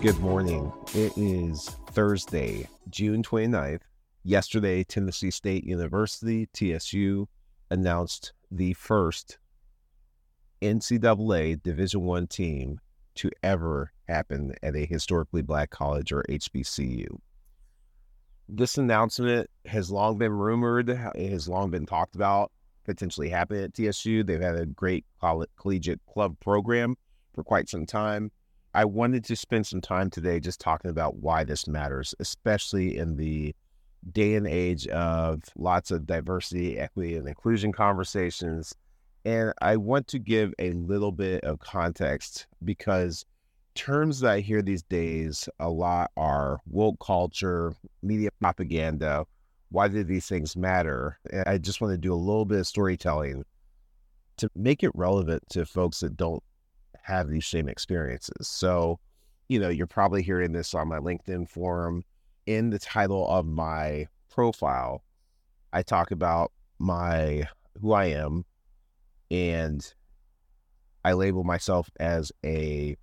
Good morning. It is Thursday, June 29th. Yesterday, Tennessee State University, TSU, announced the first NCAA Division One team to ever happen at a historically black college or HBCU. This announcement has long been rumored, it has long been talked about potentially happening at TSU. They've had a great collegiate club program for quite some time. I wanted to spend some time today just talking about why this matters, especially in the day and age of lots of diversity, equity, and inclusion conversations. And I want to give a little bit of context because terms that I hear these days a lot are woke culture, media propaganda. Why do these things matter? And I just want to do a little bit of storytelling to make it relevant to folks that don't have these same experiences. So, you know, you're probably hearing this on my LinkedIn forum. In the title of my profile, I talk about my who I am and I label myself as a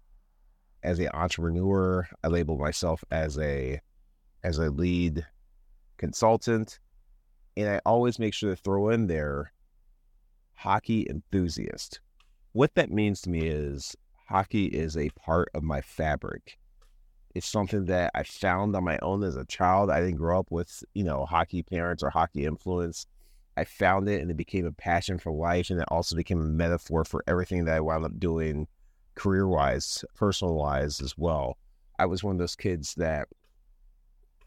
as an entrepreneur. I label myself as a as a lead consultant. And I always make sure to throw in there hockey enthusiast. What that means to me is hockey is a part of my fabric. It's something that I found on my own as a child. I didn't grow up with, you know, hockey parents or hockey influence. I found it and it became a passion for life. And it also became a metaphor for everything that I wound up doing career wise, personal wise as well. I was one of those kids that,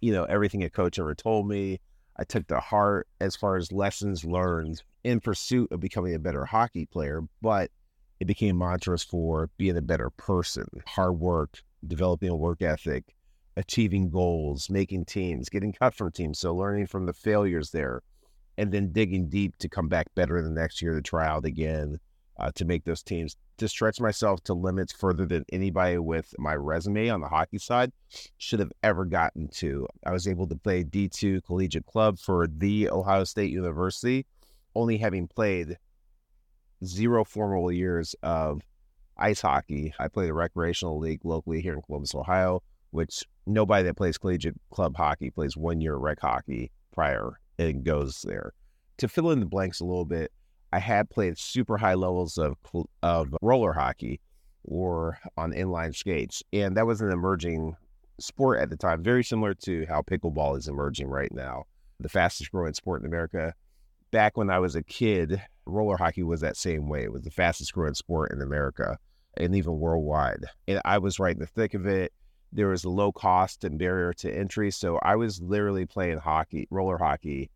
you know, everything a coach ever told me, I took to heart as far as lessons learned in pursuit of becoming a better hockey player. But it became mantras for being a better person, hard work, developing a work ethic, achieving goals, making teams, getting cut from teams. So learning from the failures there and then digging deep to come back better the next year to try out again uh, to make those teams to stretch myself to limits further than anybody with my resume on the hockey side should have ever gotten to. I was able to play D2 collegiate club for the Ohio State University, only having played zero formal years of ice hockey. I played the recreational league locally here in Columbus, Ohio, which nobody that plays collegiate club hockey plays one year of rec hockey prior and goes there. To fill in the blanks a little bit, I had played super high levels of of roller hockey or on inline skates, and that was an emerging sport at the time, very similar to how pickleball is emerging right now, the fastest growing sport in America. Back when I was a kid, roller hockey was that same way. It was the fastest growing sport in America and even worldwide. And I was right in the thick of it. There was low cost and barrier to entry. So I was literally playing hockey, roller hockey,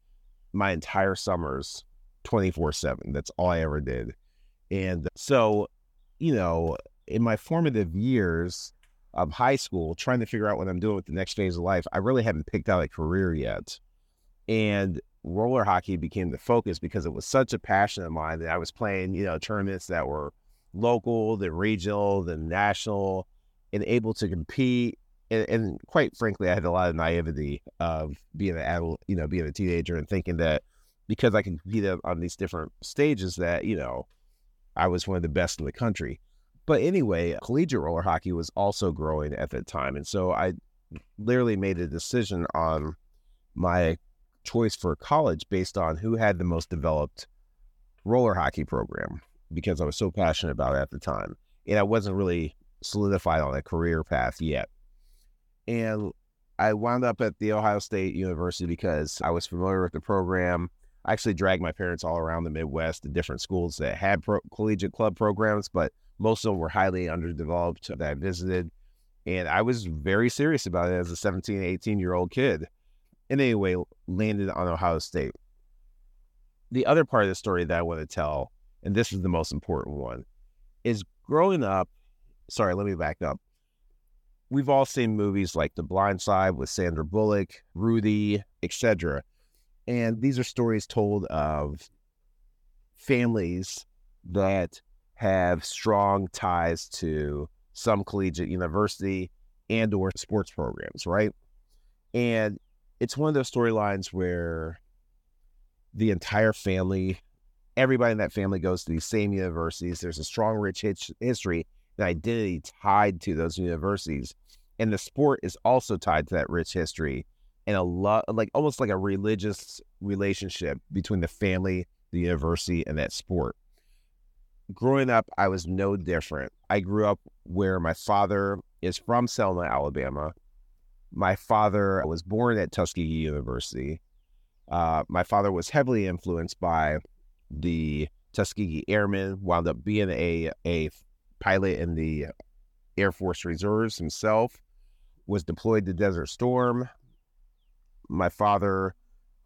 my entire summers 24 7. That's all I ever did. And so, you know, in my formative years of high school, trying to figure out what I'm doing with the next phase of life, I really haven't picked out a career yet. And roller hockey became the focus because it was such a passion of mine that I was playing, you know, tournaments that were local, then regional, then national, and able to compete. And, and, quite frankly, I had a lot of naivety of being an adult, you know, being a teenager and thinking that because I can compete on these different stages that, you know, I was one of the best in the country. But anyway, collegiate roller hockey was also growing at that time. And so I literally made a decision on my choice for college based on who had the most developed roller hockey program because I was so passionate about it at the time. And I wasn't really solidified on a career path yet. And I wound up at the Ohio State University because I was familiar with the program. I actually dragged my parents all around the Midwest to different schools that had pro- collegiate club programs, but most of them were highly underdeveloped that I visited. And I was very serious about it as a 17, 18 year old kid and anyway, landed on Ohio State. The other part of the story that I want to tell, and this is the most important one, is growing up. Sorry, let me back up. We've all seen movies like The Blind Side with Sandra Bullock, Rudy, etc. And these are stories told of families that have strong ties to some collegiate university and or sports programs, right? And it's one of those storylines where the entire family, everybody in that family goes to these same universities. There's a strong, rich history and identity tied to those universities. And the sport is also tied to that rich history and a lot like almost like a religious relationship between the family, the university, and that sport. Growing up, I was no different. I grew up where my father is from Selma, Alabama. My father was born at Tuskegee University. Uh, my father was heavily influenced by the Tuskegee Airmen, wound up being a, a pilot in the Air Force Reserves himself, was deployed to Desert Storm. My father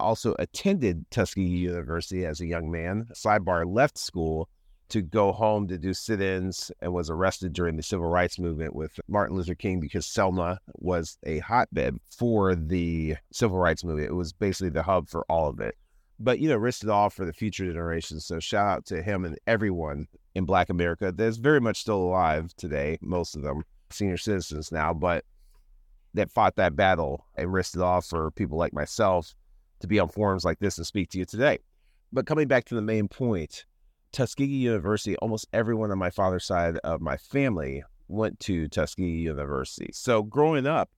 also attended Tuskegee University as a young man. Sidebar left school to go home to do sit ins and was arrested during the civil rights movement with Martin Luther King because Selma was a hotbed for the civil rights movement. It was basically the hub for all of it. But, you know, risked it all for the future generations. So shout out to him and everyone in Black America that's very much still alive today, most of them senior citizens now, but that fought that battle and risked it all for people like myself to be on forums like this and speak to you today. But coming back to the main point, Tuskegee University, almost everyone on my father's side of my family went to Tuskegee University. So growing up,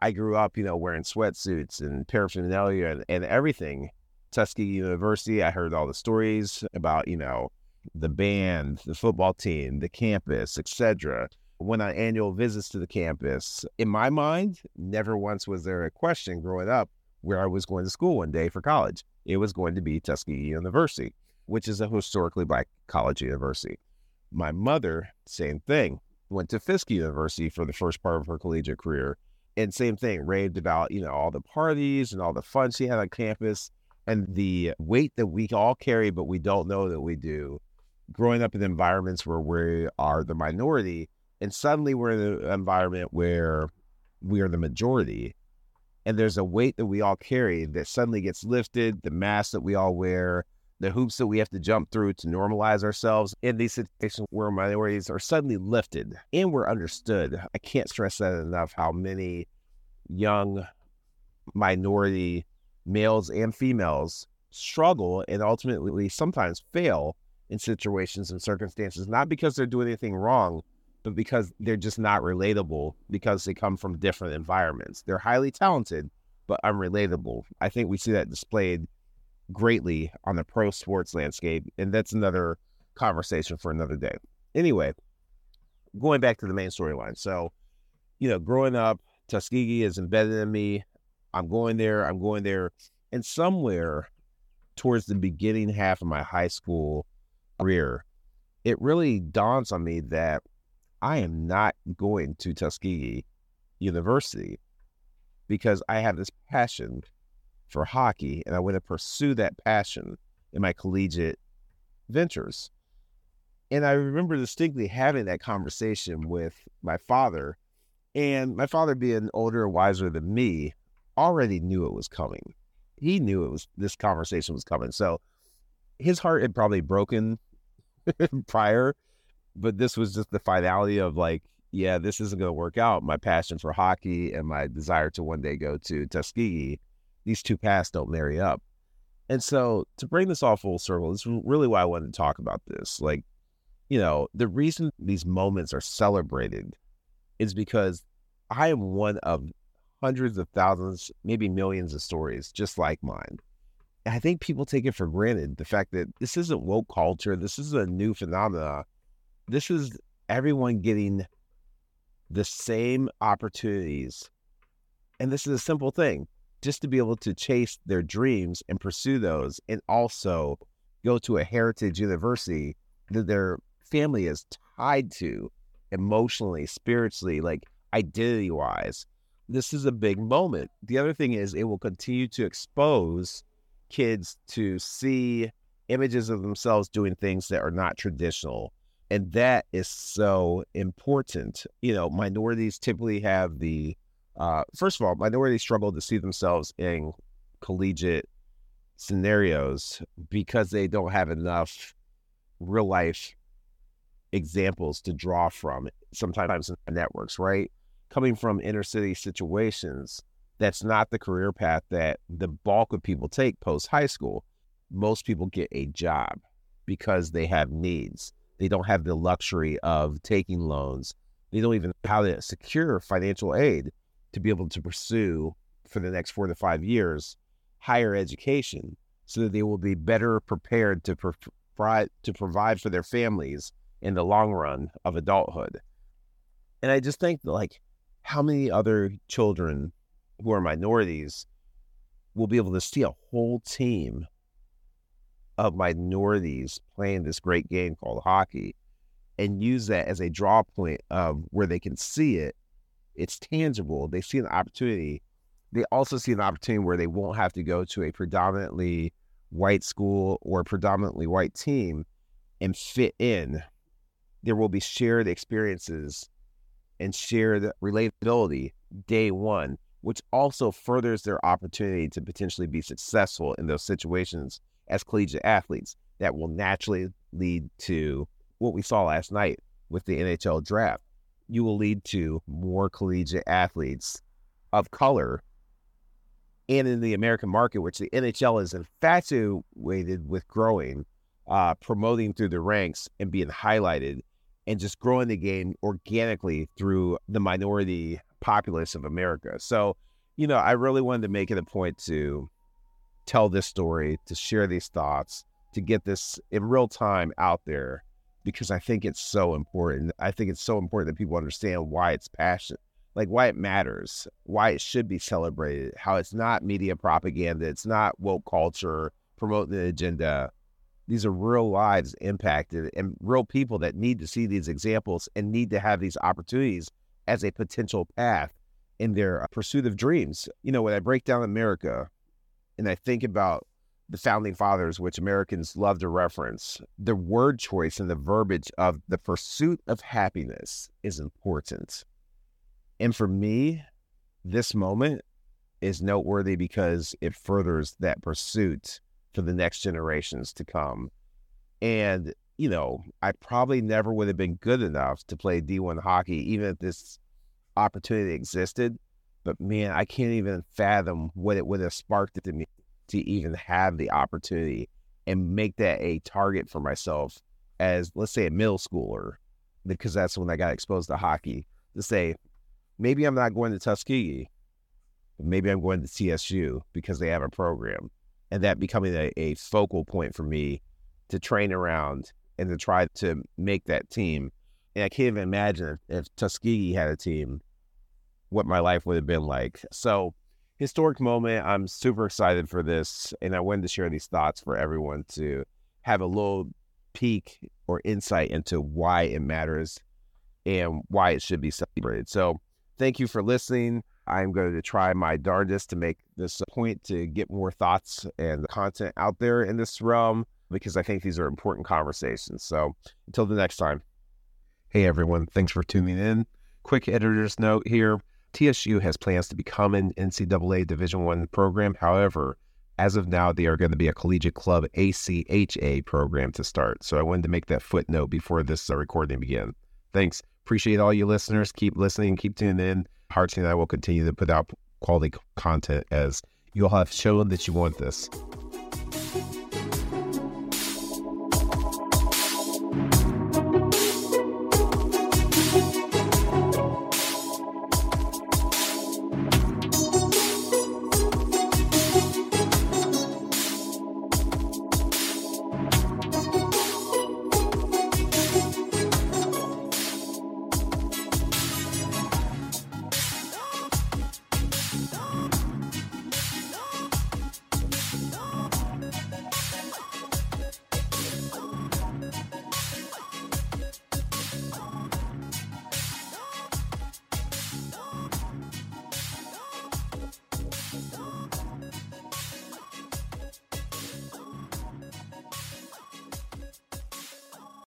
I grew up, you know, wearing sweatsuits and paraphernalia and, and everything. Tuskegee University, I heard all the stories about, you know, the band, the football team, the campus, etc. Went on annual visits to the campus. In my mind, never once was there a question growing up where I was going to school one day for college. It was going to be Tuskegee University which is a historically black college university. My mother, same thing, went to Fisk University for the first part of her collegiate career. And same thing, raved about, you know, all the parties and all the fun she had on campus and the weight that we all carry, but we don't know that we do. Growing up in environments where we are the minority, and suddenly we're in an environment where we are the majority. And there's a weight that we all carry that suddenly gets lifted, the mask that we all wear, the hoops that we have to jump through to normalize ourselves in these situations where minorities are suddenly lifted and we're understood. I can't stress that enough how many young minority males and females struggle and ultimately sometimes fail in situations and circumstances, not because they're doing anything wrong, but because they're just not relatable because they come from different environments. They're highly talented, but unrelatable. I think we see that displayed greatly on the pro sports landscape. And that's another conversation for another day. Anyway, going back to the main storyline. So, you know, growing up, Tuskegee is embedded in me. I'm going there, I'm going there. And somewhere towards the beginning half of my high school career, it really dawns on me that I am not going to Tuskegee University because I have this passion for hockey and I want to pursue that passion in my collegiate ventures. And I remember distinctly having that conversation with my father. And my father, being older and wiser than me, already knew it was coming. He knew it was this conversation was coming. So his heart had probably broken prior, but this was just the finality of like, yeah, this isn't going to work out. My passion for hockey and my desire to one day go to Tuskegee these two paths don't marry up. And so to bring this all full circle, is really why I wanted to talk about this. Like, you know, the reason these moments are celebrated is because I am one of hundreds of thousands, maybe millions of stories just like mine. And I think people take it for granted the fact that this isn't woke culture. This is a new phenomena. This is everyone getting the same opportunities. And this is a simple thing just to be able to chase their dreams and pursue those and also go to a heritage university that their family is tied to emotionally, spiritually, like identity wise. This is a big moment. The other thing is, it will continue to expose kids to see images of themselves doing things that are not traditional. And that is so important. You know, minorities typically have the uh, first of all, minorities struggle to see themselves in collegiate scenarios because they don't have enough real life examples to draw from sometimes in networks, right? Coming from inner city situations, that's not the career path that the bulk of people take post high school. Most people get a job because they have needs. They don't have the luxury of taking loans They don't even know how to secure financial aid to be able to pursue for the next four to five years higher education so that they will be better prepared to provide to provide for their families in the long run of adulthood. And I just think like how many other children who are minorities will be able to see a whole team of minorities playing this great game called hockey and use that as a draw point of where they can see it. It's tangible. They see an opportunity. They also see an opportunity where they won't have to go to a predominantly white school or predominantly white team and fit in. There will be shared experiences and shared relatability day one, which also furthers their opportunity to potentially be successful in those situations as collegiate athletes. That will naturally lead to what we saw last night with the NHL draft. You will lead to more collegiate athletes of color and in the American market, which the NHL is infatuated with growing, uh, promoting through the ranks and being highlighted and just growing the game organically through the minority populace of America. So, you know, I really wanted to make it a point to tell this story, to share these thoughts, to get this in real time out there because I think it's so important. I think it's so important that people understand why it's passion, like why it matters, why it should be celebrated, how it's not media propaganda, it's not woke culture promoting the agenda. These are real lives impacted and real people that need to see these examples and need to have these opportunities as a potential path in their uh, pursuit of dreams. You know, when I break down America and I think about the founding fathers, which Americans love to reference, the word choice and the verbiage of the pursuit of happiness is important. And for me, this moment is noteworthy because it furthers that pursuit for the next generations to come. And, you know, I probably never would have been good enough to play D1 hockey, even if this opportunity existed. But man, I can't even fathom what it would have sparked in me to even have the opportunity and make that a target for myself as let's say a middle schooler because that's when I got exposed to hockey to say maybe I'm not going to Tuskegee. Maybe I'm going to TSU because they have a program. And that becoming a, a focal point for me to train around and to try to make that team. And I can't even imagine if, if Tuskegee had a team what my life would have been like. So historic moment. I'm super excited for this, and I wanted to share these thoughts for everyone to have a little peek or insight into why it matters and why it should be celebrated. So, thank you for listening. I'm going to try my darndest to make this a point to get more thoughts and content out there in this realm because I think these are important conversations. So, until the next time. Hey everyone, thanks for tuning in. Quick editor's note here. TSU has plans to become an NCAA Division One program. However, as of now, they are going to be a collegiate club ACHA program to start. So I wanted to make that footnote before this uh, recording began. Thanks. Appreciate all you listeners. Keep listening. Keep tuning in. Hartsey and I will continue to put out quality content as you all have shown that you want this.